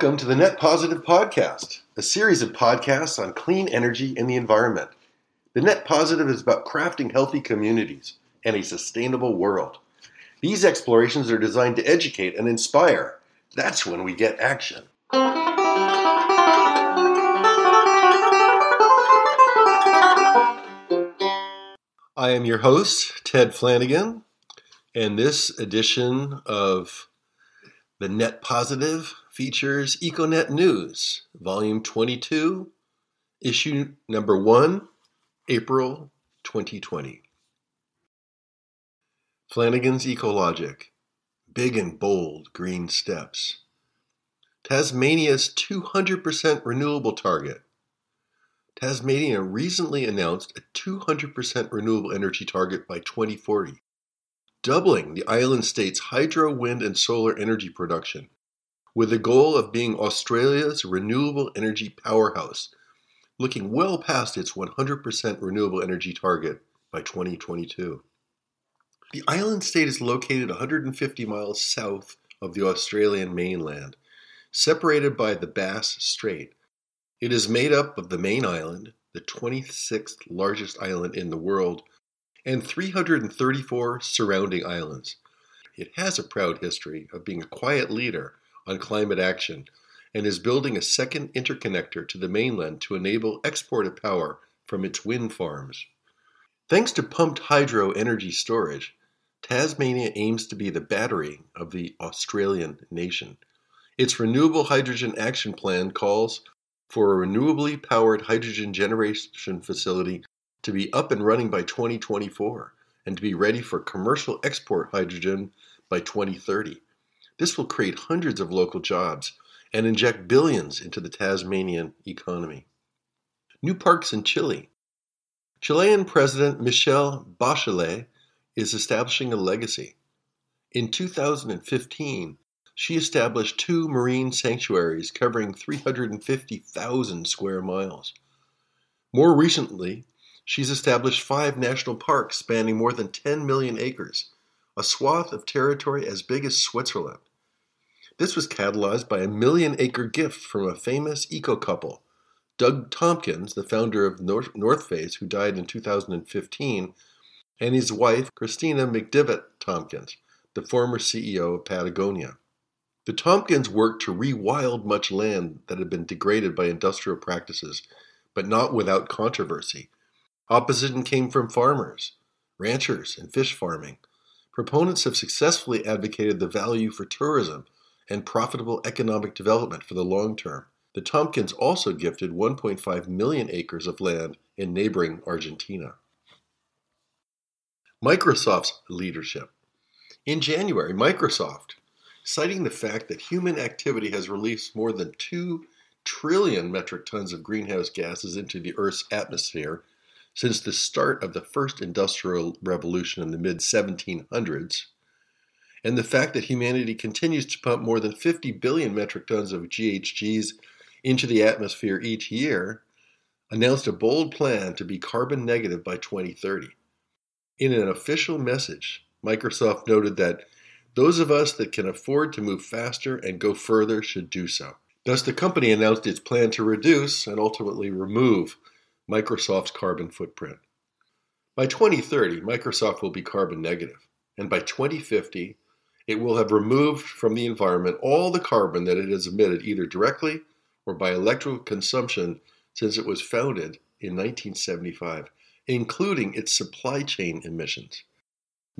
Welcome to the Net Positive Podcast, a series of podcasts on clean energy and the environment. The Net Positive is about crafting healthy communities and a sustainable world. These explorations are designed to educate and inspire. That's when we get action. I am your host, Ted Flanigan, and this edition of the Net Positive features EcoNet News, Volume 22, Issue Number 1, April 2020. Flanigan's Ecologic Big and Bold Green Steps. Tasmania's 200% renewable target. Tasmania recently announced a 200% renewable energy target by 2040, doubling the island state's hydro, wind, and solar energy production, with the goal of being Australia's renewable energy powerhouse, looking well past its 100% renewable energy target by 2022. The island state is located 150 miles south of the Australian mainland, separated by the Bass Strait it is made up of the main island, the 26th largest island in the world, and 334 surrounding islands. It has a proud history of being a quiet leader on climate action and is building a second interconnector to the mainland to enable export of power from its wind farms. Thanks to pumped hydro energy storage, Tasmania aims to be the battery of the Australian nation. Its Renewable Hydrogen Action Plan calls for a renewably powered hydrogen generation facility to be up and running by 2024 and to be ready for commercial export hydrogen by 2030. This will create hundreds of local jobs and inject billions into the Tasmanian economy. New parks in Chile. Chilean President Michelle Bachelet is establishing a legacy. In 2015, she established two marine sanctuaries covering 350,000 square miles. More recently, she's established five national parks spanning more than 10 million acres, a swath of territory as big as Switzerland. This was catalyzed by a million acre gift from a famous eco couple, Doug Tompkins, the founder of North, Face, who died in 2015, and his wife, Christina McDivitt Tompkins, the former CEO of Patagonia. The Tompkins worked to rewild much land that had been degraded by industrial practices, but not without controversy. Opposition came from farmers, ranchers, and fish farming. Proponents have successfully advocated the value for tourism and profitable economic development for the long term. The Tompkins also gifted 1.5 million acres of land in neighboring Argentina. Microsoft's leadership. In January, Microsoft citing the fact that human activity has released more than 2 trillion metric tons of greenhouse gases into the Earth's atmosphere since the start of the first industrial revolution in the mid 1700s, and the fact that humanity continues to pump more than 50 billion metric tons of GHGs into the atmosphere each year, announced a bold plan to be carbon negative by 2030. In an official message, Microsoft noted that those of us that can afford to move faster and go further should do so. Thus, the company announced its plan to reduce and ultimately remove Microsoft's carbon footprint. By 2030, Microsoft will be carbon negative, and by 2050, it will have removed from the environment all the carbon that it has emitted either directly or by electrical consumption since it was founded in 1975, including its supply chain emissions.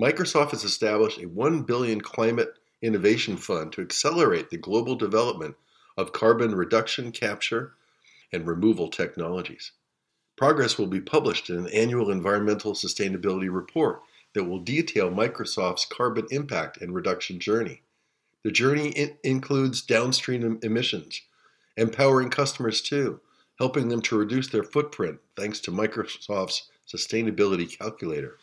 Microsoft has established a 1 billion climate innovation fund to accelerate the global development of carbon reduction capture and removal technologies. Progress will be published in an annual environmental sustainability report that will detail Microsoft's carbon impact and reduction journey. The journey in- includes downstream emissions, empowering customers too, helping them to reduce their footprint thanks to Microsoft's sustainability calculator.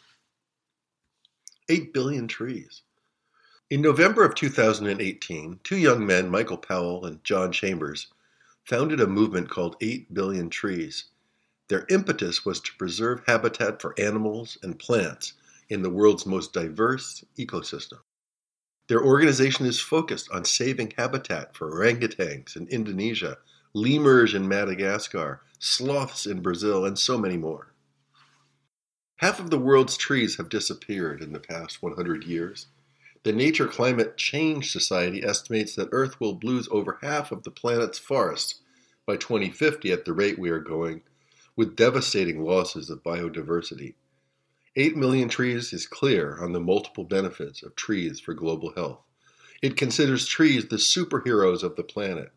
8 billion trees. In November of 2018, two young men, Michael Powell and John Chambers, founded a movement called 8 Billion Trees. Their impetus was to preserve habitat for animals and plants in the world's most diverse ecosystem. Their organization is focused on saving habitat for orangutans in Indonesia, lemurs in Madagascar, sloths in Brazil, and so many more. Half of the world's trees have disappeared in the past 100 years. The Nature Climate Change Society estimates that Earth will lose over half of the planet's forests by 2050 at the rate we are going, with devastating losses of biodiversity. 8 million trees is clear on the multiple benefits of trees for global health. It considers trees the superheroes of the planet.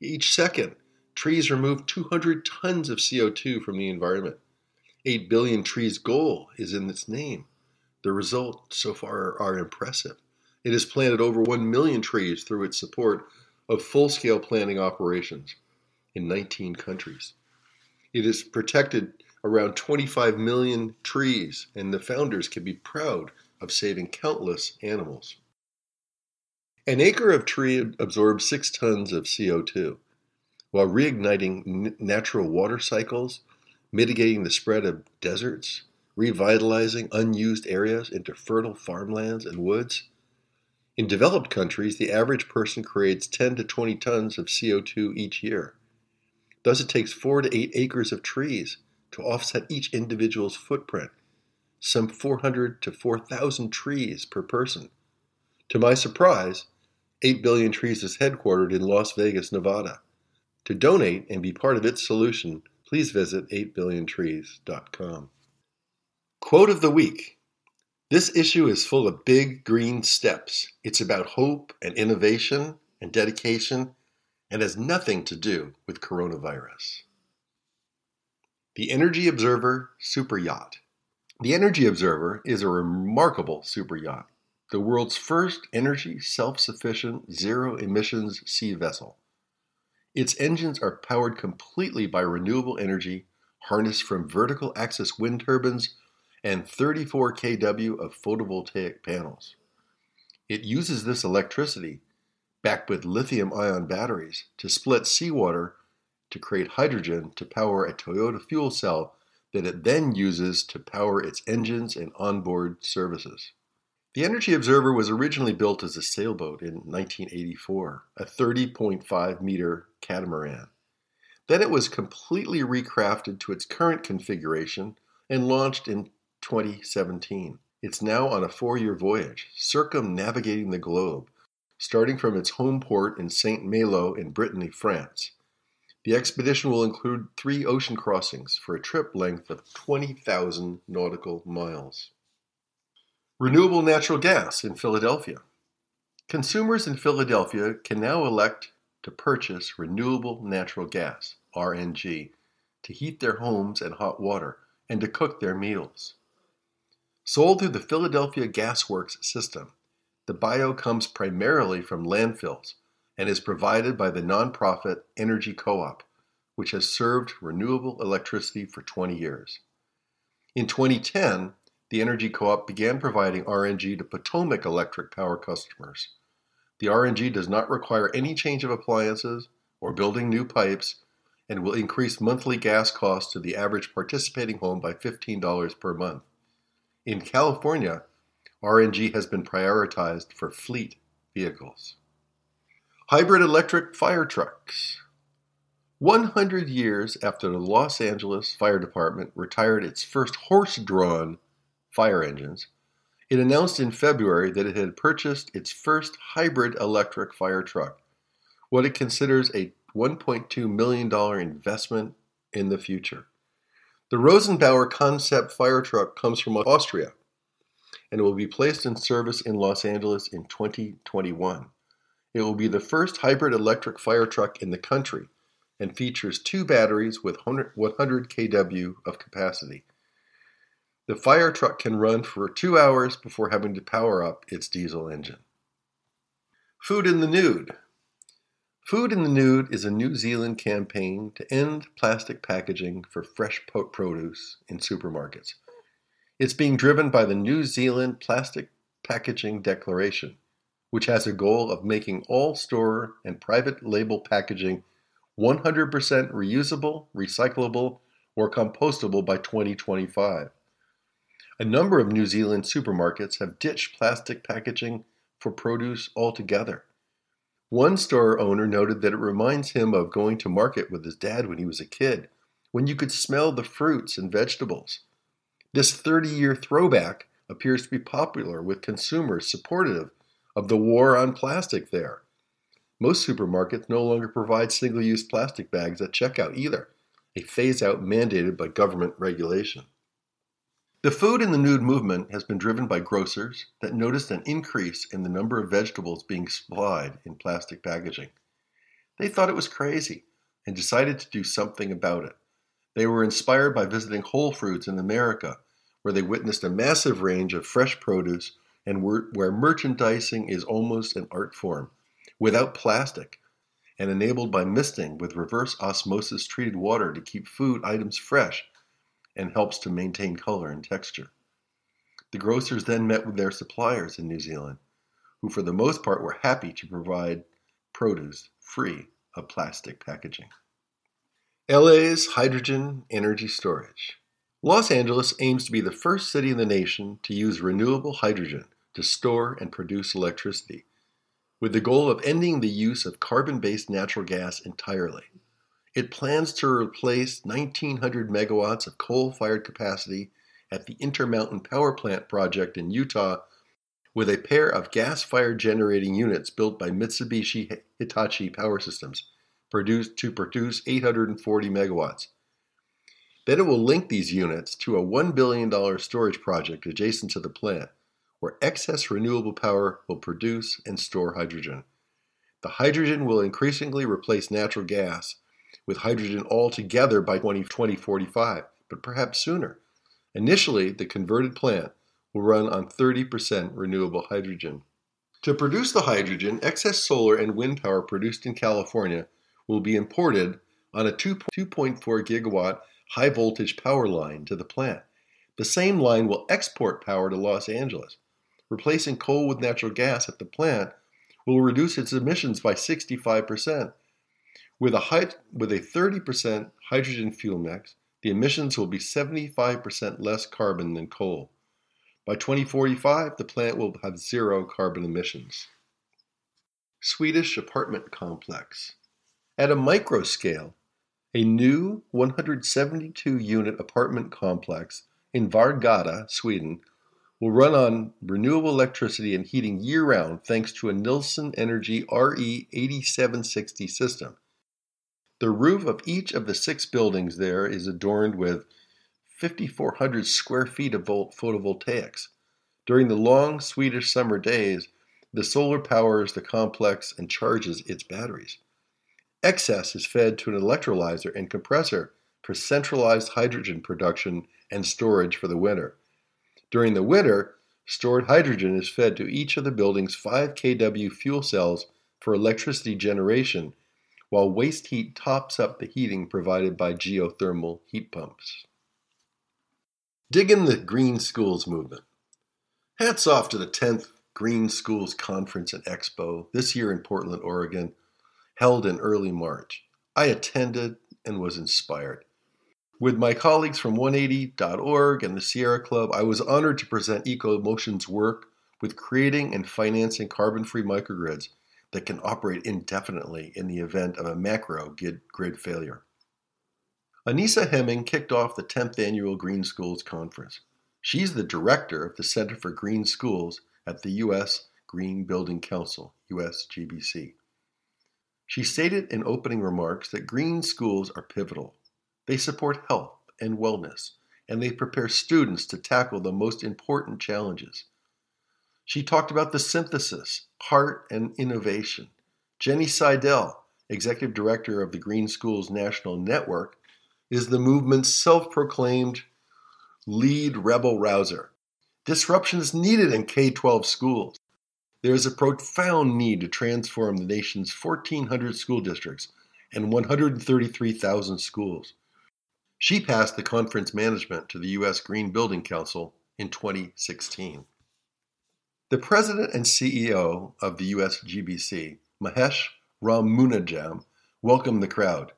Each second, trees remove 200 tons of CO2 from the environment. 8 billion trees goal is in its name. The results so far are impressive. It has planted over 1 million trees through its support of full scale planting operations in 19 countries. It has protected around 25 million trees, and the founders can be proud of saving countless animals. An acre of tree absorbs 6 tons of CO2, while reigniting natural water cycles, mitigating the spread of deserts, revitalizing unused areas into fertile farmlands and woods. In developed countries, the average person creates 10 to 20 tons of CO2 each year. Thus, it takes 4 to 8 acres of trees to offset each individual's footprint, some 400 to 4,000 trees per person. To my surprise, 8 Billion Trees is headquartered in Las Vegas, Nevada. To donate and be part of its solution, please visit 8billiontrees.com. Quote of the week This issue is full of big green steps. It's about hope and innovation and dedication and has nothing to do with coronavirus. The Energy Observer Super Yacht. The Energy Observer is a remarkable super yacht, the world's first energy self sufficient, zero emissions sea vessel. Its engines are powered completely by renewable energy harnessed from vertical axis wind turbines and 34 kW of photovoltaic panels. It uses this electricity, backed with lithium ion batteries, to split seawater to create hydrogen to power a Toyota fuel cell that it then uses to power its engines and onboard services. The Energy Observer was originally built as a sailboat in 1984, a 30.5 meter catamaran. Then it was completely recrafted to its current configuration and launched in 2017. It's now on a four year voyage, circumnavigating the globe, starting from its home port in Saint Malo in Brittany, France. The expedition will include three ocean crossings for a trip length of 20,000 nautical miles. Renewable natural gas in Philadelphia. Consumers in Philadelphia can now elect to purchase renewable natural gas, RNG, to heat their homes and hot water and to cook their meals. Sold through the Philadelphia Gas Works system, the bio comes primarily from landfills and is provided by the nonprofit Energy Co op, which has served renewable electricity for 20 years. In 2010, the Energy Co op began providing RNG to Potomac Electric Power customers. The RNG does not require any change of appliances or building new pipes and will increase monthly gas costs to the average participating home by $15 per month. In California, RNG has been prioritized for fleet vehicles. Hybrid electric fire trucks. 100 years after the Los Angeles Fire Department retired its first horse drawn fire engines, it announced in February that it had purchased its first hybrid electric fire truck, what it considers a $1.2 million investment in the future. The Rosenbauer concept fire truck comes from Austria and will be placed in service in Los Angeles in 2021. It will be the first hybrid electric fire truck in the country and features two batteries with 100 kW of capacity. The fire truck can run for two hours before having to power up its diesel engine. Food in the Nude. Food in the Nude is a New Zealand campaign to end plastic packaging for fresh produce in supermarkets. It's being driven by the New Zealand Plastic Packaging Declaration which has a goal of making all store and private label packaging 100% reusable, recyclable, or compostable by 2025. A number of New Zealand supermarkets have ditched plastic packaging for produce altogether. One store owner noted that it reminds him of going to market with his dad when he was a kid, when you could smell the fruits and vegetables. This 30 year throwback appears to be popular with consumers supportive of the war on plastic there. Most supermarkets no longer provide single use plastic bags at checkout either, a phase out mandated by government regulation. The food in the nude movement has been driven by grocers that noticed an increase in the number of vegetables being supplied in plastic packaging. They thought it was crazy and decided to do something about it. They were inspired by visiting Whole Foods in America, where they witnessed a massive range of fresh produce and where merchandising is almost an art form, without plastic, and enabled by misting with reverse osmosis treated water to keep food items fresh and helps to maintain color and texture. The grocers then met with their suppliers in New Zealand, who for the most part were happy to provide produce free of plastic packaging. LA's hydrogen energy storage. Los Angeles aims to be the first city in the nation to use renewable hydrogen to store and produce electricity, with the goal of ending the use of carbon based natural gas entirely. It plans to replace 1,900 megawatts of coal fired capacity at the Intermountain Power Plant project in Utah with a pair of gas fired generating units built by Mitsubishi Hitachi Power Systems produced to produce 840 megawatts. Then it will link these units to a $1 billion storage project adjacent to the plant, where excess renewable power will produce and store hydrogen. The hydrogen will increasingly replace natural gas, with hydrogen altogether by 2045, but perhaps sooner. Initially, the converted plant will run on 30% renewable hydrogen. To produce the hydrogen, excess solar and wind power produced in California will be imported on a 2.4 gigawatt high voltage power line to the plant. The same line will export power to Los Angeles. Replacing coal with natural gas at the plant will reduce its emissions by 65%. With a, high, with a 30% hydrogen fuel mix, the emissions will be 75% less carbon than coal. By 2045, the plant will have zero carbon emissions. Swedish apartment complex. At a micro scale, a new 172 unit apartment complex in Vårgårda, Sweden, will run on renewable electricity and heating year round thanks to a Nilsson Energy RE8760 system. The roof of each of the six buildings there is adorned with 5,400 square feet of photovoltaics. During the long Swedish summer days, the solar powers the complex and charges its batteries. Excess is fed to an electrolyzer and compressor for centralized hydrogen production and storage for the winter. During the winter, stored hydrogen is fed to each of the building's 5 kW fuel cells for electricity generation, while waste heat tops up the heating provided by geothermal heat pumps. Digging the Green Schools movement. Hats off to the 10th Green Schools Conference and Expo this year in Portland, Oregon held in early March. I attended and was inspired. With my colleagues from 180.org and the Sierra Club, I was honored to present EcoMotion's work with creating and financing carbon free microgrids that can operate indefinitely in the event of a macro grid failure. Anisa Heming kicked off the 10th annual Green Schools Conference. She's the director of the Center for Green Schools at the U.S. Green Building Council, USGBC. She stated in opening remarks that green schools are pivotal. They support health and wellness, and they prepare students to tackle the most important challenges. She talked about the synthesis, heart, and innovation. Jenny Seydel, executive director of the Green Schools National Network, is the movement's self proclaimed lead rebel rouser. Disruption is needed in K 12 schools. There is a profound need to transform the nation's 1,400 school districts and 133,000 schools. She passed the conference management to the U.S. Green Building Council in 2016. The president and CEO of the USGBC, Mahesh Ramanujam, welcomed the crowd.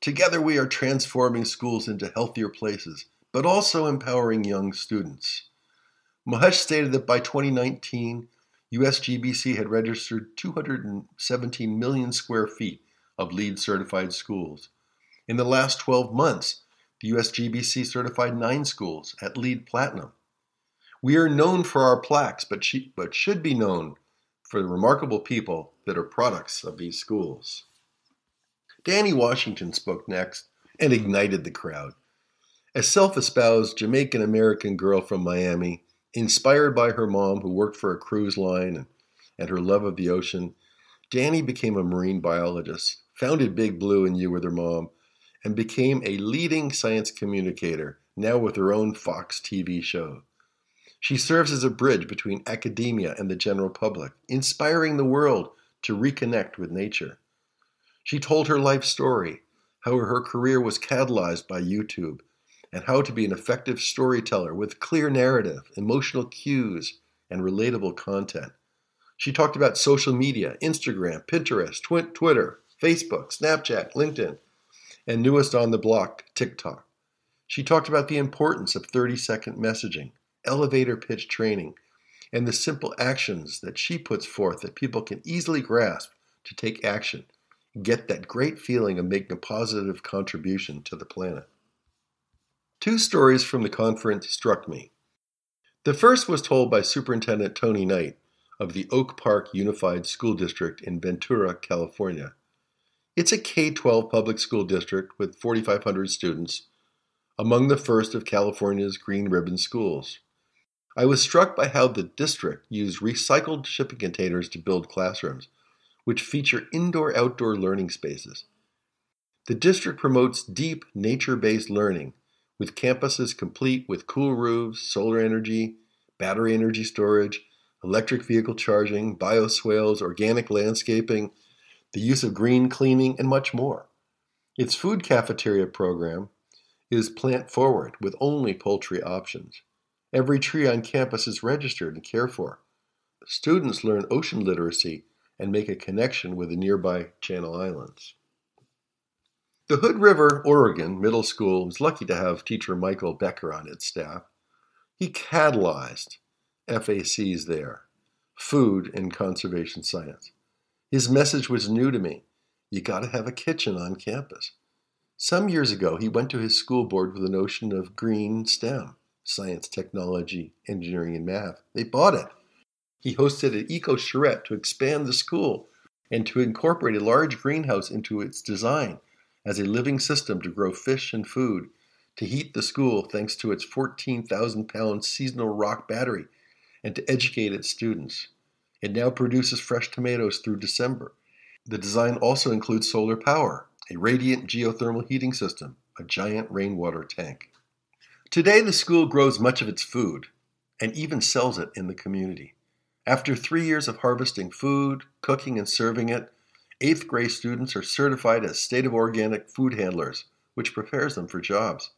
Together we are transforming schools into healthier places, but also empowering young students. Mahesh stated that by 2019, USGBC had registered 217 million square feet of LEED certified schools. In the last 12 months, the USGBC certified nine schools at LEED Platinum. We are known for our plaques, but, she, but should be known for the remarkable people that are products of these schools. Danni Washington spoke next and ignited the crowd. A self espoused Jamaican American girl from Miami, inspired by her mom who worked for a cruise line and, and her love of the ocean, Danni became a marine biologist, founded Big Blue and You with her mom, and became a leading science communicator, now with her own Fox TV show. She serves as a bridge between academia and the general public, inspiring the world to reconnect with nature. She told her life story, how her career was catalyzed by YouTube, and how to be an effective storyteller with clear narrative, emotional cues, and relatable content. She talked about social media, Instagram, Pinterest, tw- Twitter, Facebook, Snapchat, LinkedIn, and newest on the block, TikTok. She talked about the importance of 30 second messaging, elevator pitch training, and the simple actions that she puts forth that people can easily grasp to take action, get that great feeling of making a positive contribution to the planet. Two stories from the conference struck me. The first was told by Superintendent Tony Knight of the Oak Park Unified School District in Ventura, California. It's a K 12 public school district with 4,500 students, among the first of California's Green Ribbon schools. I was struck by how the district used recycled shipping containers to build classrooms, which feature indoor outdoor learning spaces. The district promotes deep nature based learning, with campuses complete with cool roofs, solar energy, battery energy storage, electric vehicle charging, bioswales, organic landscaping, the use of green cleaning, and much more. Its food cafeteria program is plant forward with only poultry options. Every tree on campus is registered and cared for. Students learn ocean literacy and make a connection with the nearby Channel Islands. The Hood River, Oregon Middle School was lucky to have teacher Michael Becker on its staff. He catalyzed FACs there, food and conservation science. His message was new to me. You got to have a kitchen on campus. Some years ago, he went to his school board with the notion of green STEM science, technology, engineering, and math. They bought it. He hosted an eco charrette to expand the school and to incorporate a large greenhouse into its design as a living system to grow fish and food, to heat the school thanks to its 14,000 pound seasonal rock battery, and to educate its students. It now produces fresh tomatoes through December. The design also includes solar power, a radiant geothermal heating system, a giant rainwater tank. Today, the school grows much of its food and even sells it in the community. After three years of harvesting food, cooking, and serving it, eighth grade students are certified as state of organic food handlers, which prepares them for jobs.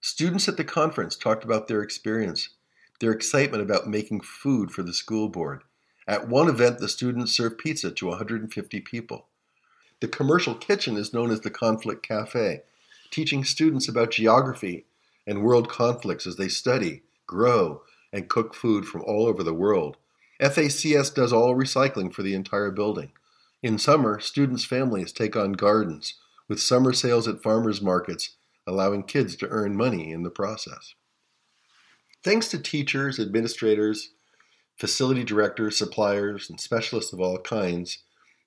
Students at the conference talked about their experience, their excitement about making food for the school board, at one event, the students served pizza to 150 people. The commercial kitchen is known as the Conflict Cafe, teaching students about geography and world conflicts as they study, grow, and cook food from all over the world. FACS does all recycling for the entire building. In summer, students' families take on gardens, with summer sales at farmers markets, allowing kids to earn money in the process. Thanks to teachers, administrators, facility directors, suppliers, and specialists of all kinds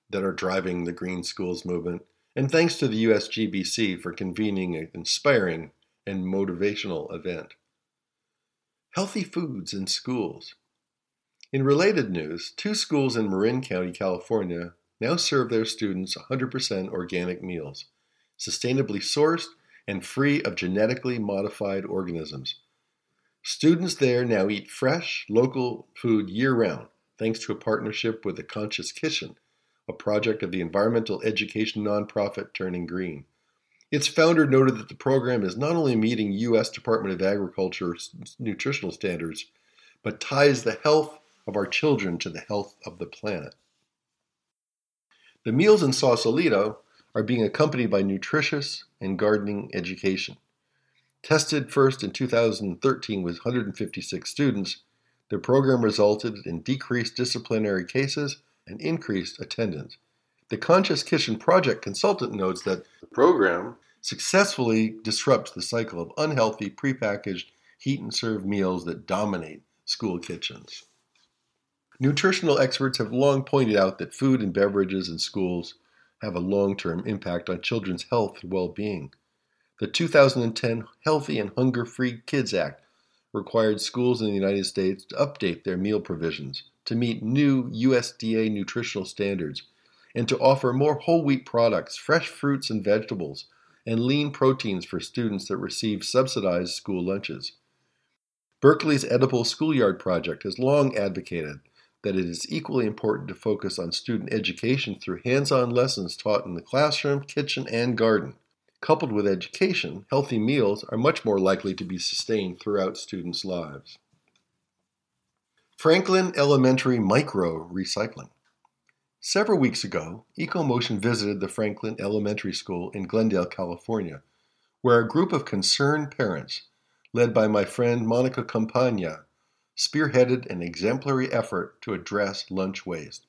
that are driving the Green Schools movement. And thanks to the USGBC for convening an inspiring and motivational event. Healthy foods in schools. In related news, two schools in Marin County, California now serve their students 100% organic meals, sustainably sourced and free of genetically modified organisms Students there now eat fresh, local food year round, thanks to a partnership with the Conscious Kitchen, a project of the environmental education nonprofit Turning Green. Its founder noted that the program is not only meeting U.S. Department of Agriculture's nutritional standards, but ties the health of our children to the health of the planet. The meals in Sausalito are being accompanied by nutritious and gardening education. Tested first in 2013 with 156 students, The program resulted in decreased disciplinary cases and increased attendance. The Conscious Kitchen Project consultant notes that the program successfully disrupts the cycle of unhealthy prepackaged heat and serve meals that dominate school kitchens. Nutritional experts have long pointed out that food and beverages in schools have a long term impact on children's health and well being. The 2010 Healthy and Hunger Free Kids Act required schools in the United States to update their meal provisions to meet new USDA nutritional standards and to offer more whole wheat products, fresh fruits and vegetables, and lean proteins for students that receive subsidized school lunches. Berkeley's Edible Schoolyard Project has long advocated that it is equally important to focus on student education through hands on lessons taught in the classroom, kitchen, and garden. Coupled with education, healthy meals are much more likely to be sustained throughout students' lives. Franklin Elementary Micro Recycling. Several weeks ago, EcoMotion visited the Franklin Elementary School in Glendale, California, where a group of concerned parents, led by my friend Monica Campagna, spearheaded an exemplary effort to address lunch waste.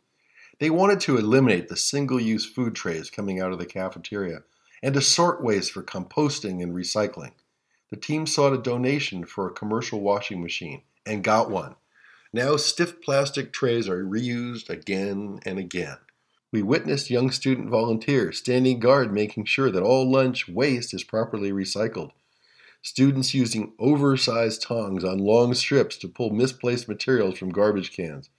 They wanted to eliminate the single use food trays coming out of the cafeteria and to sort waste for composting and recycling. The team sought a donation for a commercial washing machine and got one. Now, stiff plastic trays are reused again and again. We witnessed young student volunteers standing guard making sure that all lunch waste is properly recycled. Students using oversized tongs on long strips to pull misplaced materials from garbage cans.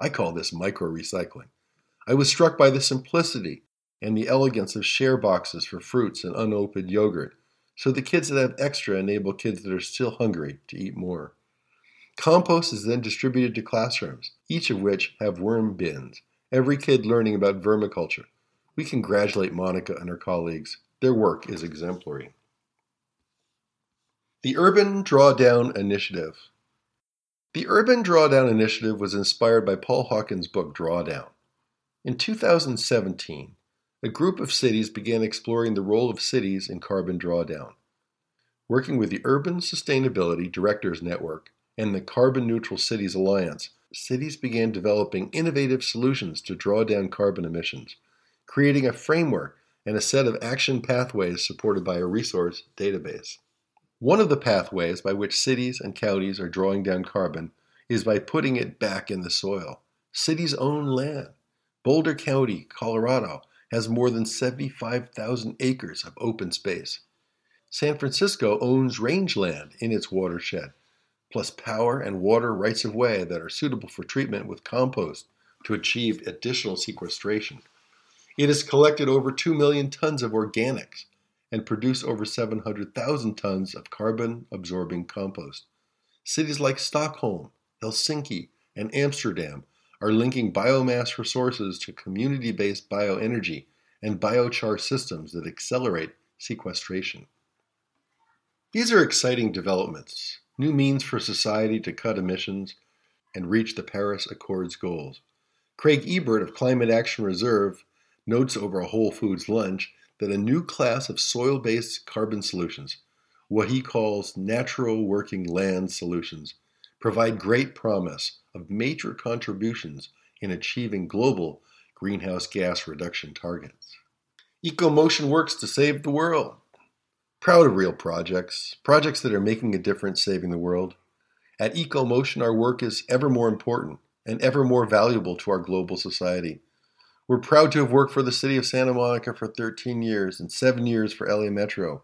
I call this micro recycling. I was struck by the simplicity and the elegance of share boxes for fruits and unopened yogurt, so the kids that have extra enable kids that are still hungry to eat more. Compost is then distributed to classrooms, each of which have worm bins, every kid learning about vermiculture. We congratulate Monica and her colleagues. Their work is exemplary. The Urban Drawdown Initiative. The Urban Drawdown Initiative was inspired by Paul Hawken's book Drawdown. In 2017, a group of cities began exploring the role of cities in carbon drawdown. Working with the Urban Sustainability Directors Network, and the Carbon Neutral Cities Alliance, cities began developing innovative solutions to draw down carbon emissions, creating a framework and a set of action pathways supported by a resource database. One of the pathways by which cities and counties are drawing down carbon is by putting it back in the soil. Cities own land. Boulder County, Colorado, has more than 75,000 acres of open space. San Francisco owns rangeland in its watershed plus power and water rights of way that are suitable for treatment with compost to achieve additional sequestration. It has collected over 2 million tons of organics and produced over 700,000 tons of carbon absorbing compost. Cities like Stockholm, Helsinki, and Amsterdam are linking biomass resources to community based bioenergy and biochar systems that accelerate sequestration. These are exciting developments, new means for society to cut emissions and reach the Paris Accords goals. Craig Ebert of Climate Action Reserve notes over a Whole Foods lunch that a new class of soil based carbon solutions, what he calls natural working land solutions, provide great promise of major contributions in achieving global greenhouse gas reduction targets. EcoMotion works to save the world. Proud of real projects, projects that are making a difference saving the world. At EcoMotion, our work is ever more important and ever more valuable to our global society. We're proud to have worked for the city of Santa Monica for 13 years and 7 years for LA Metro.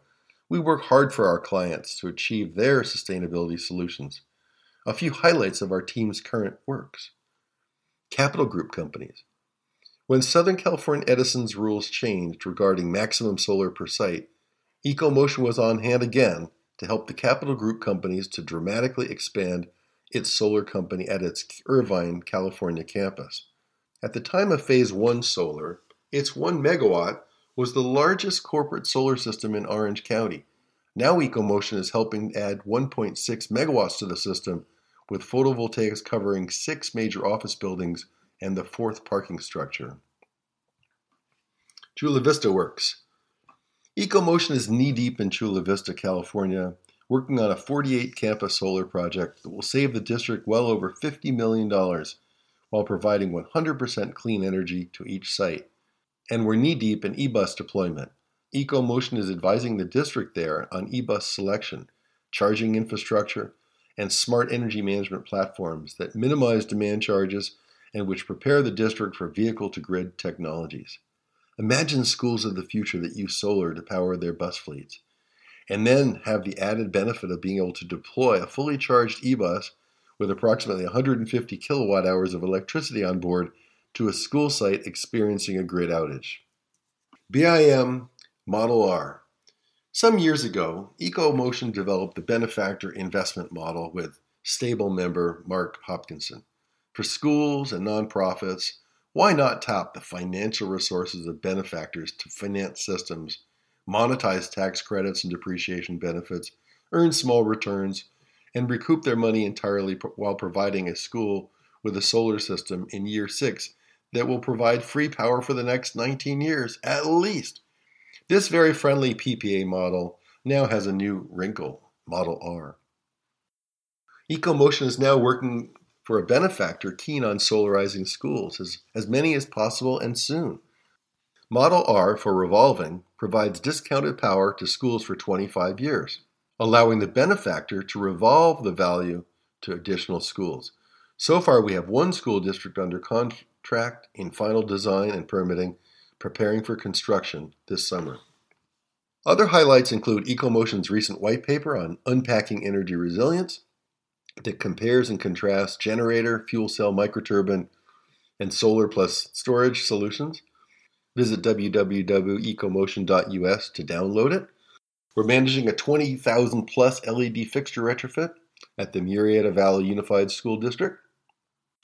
We work hard for our clients to achieve their sustainability solutions. A few highlights of our team's current works. Capital Group companies. When Southern California Edison's rules changed regarding maximum solar per site, EcoMotion was on hand again to help the Capital Group companies to dramatically expand its solar company at its Irvine, California campus. At the time of Phase 1 solar, its 1 megawatt was the largest corporate solar system in Orange County. Now EcoMotion is helping add 1.6 megawatts to the system, with photovoltaics covering six major office buildings and the fourth parking structure. Chula Vista Works. EcoMotion is knee deep in Chula Vista, California, working on a 48 campus solar project that will save the district well over $50 million while providing 100% clean energy to each site. And we're knee deep in eBus deployment. EcoMotion is advising the district there on eBus selection, charging infrastructure, and smart energy management platforms that minimize demand charges and which prepare the district for vehicle to grid technologies. Imagine schools of the future that use solar to power their bus fleets, and then have the added benefit of being able to deploy a fully charged e bus with approximately 150 kilowatt hours of electricity on board to a school site experiencing a grid outage. BIM Model R. Some years ago, EcoMotion developed the benefactor investment model with stable member Mark Hopkinson. For schools and nonprofits, why not tap the financial resources of benefactors to finance systems, monetize tax credits and depreciation benefits, earn small returns, and recoup their money entirely while providing a school with a solar system in year six that will provide free power for the next 19 years, at least. This very friendly PPA model now has a new wrinkle, Model R. EcoMotion is now working for a benefactor keen on solarizing schools, as, as many as possible and soon. Model R for revolving provides discounted power to schools for 25 years, allowing the benefactor to revolve the value to additional schools. So far, we have one school district under contract in final design and permitting, preparing for construction this summer. Other highlights include EcoMotion's recent white paper on unpacking energy resilience, that compares and contrasts generator, fuel cell, microturbine, and solar plus storage solutions. Visit www.ecomotion.us to download it. We're managing a 20,000 plus LED fixture retrofit at the Murrieta Valley Unified School District.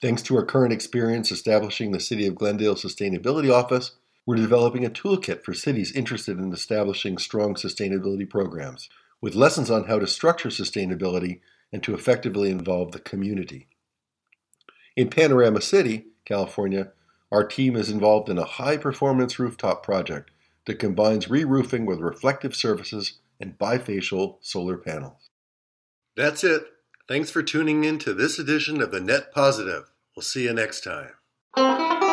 Thanks to our current experience establishing the City of Glendale Sustainability Office, we're developing a toolkit for cities interested in establishing strong sustainability programs, with lessons on how to structure sustainability and to effectively involve the community. In Panorama City, California, our team is involved in a high performance rooftop project that combines re roofing with reflective surfaces and bifacial solar panels. That's it. Thanks for tuning in to this edition of the Net Positive. We'll see you next time.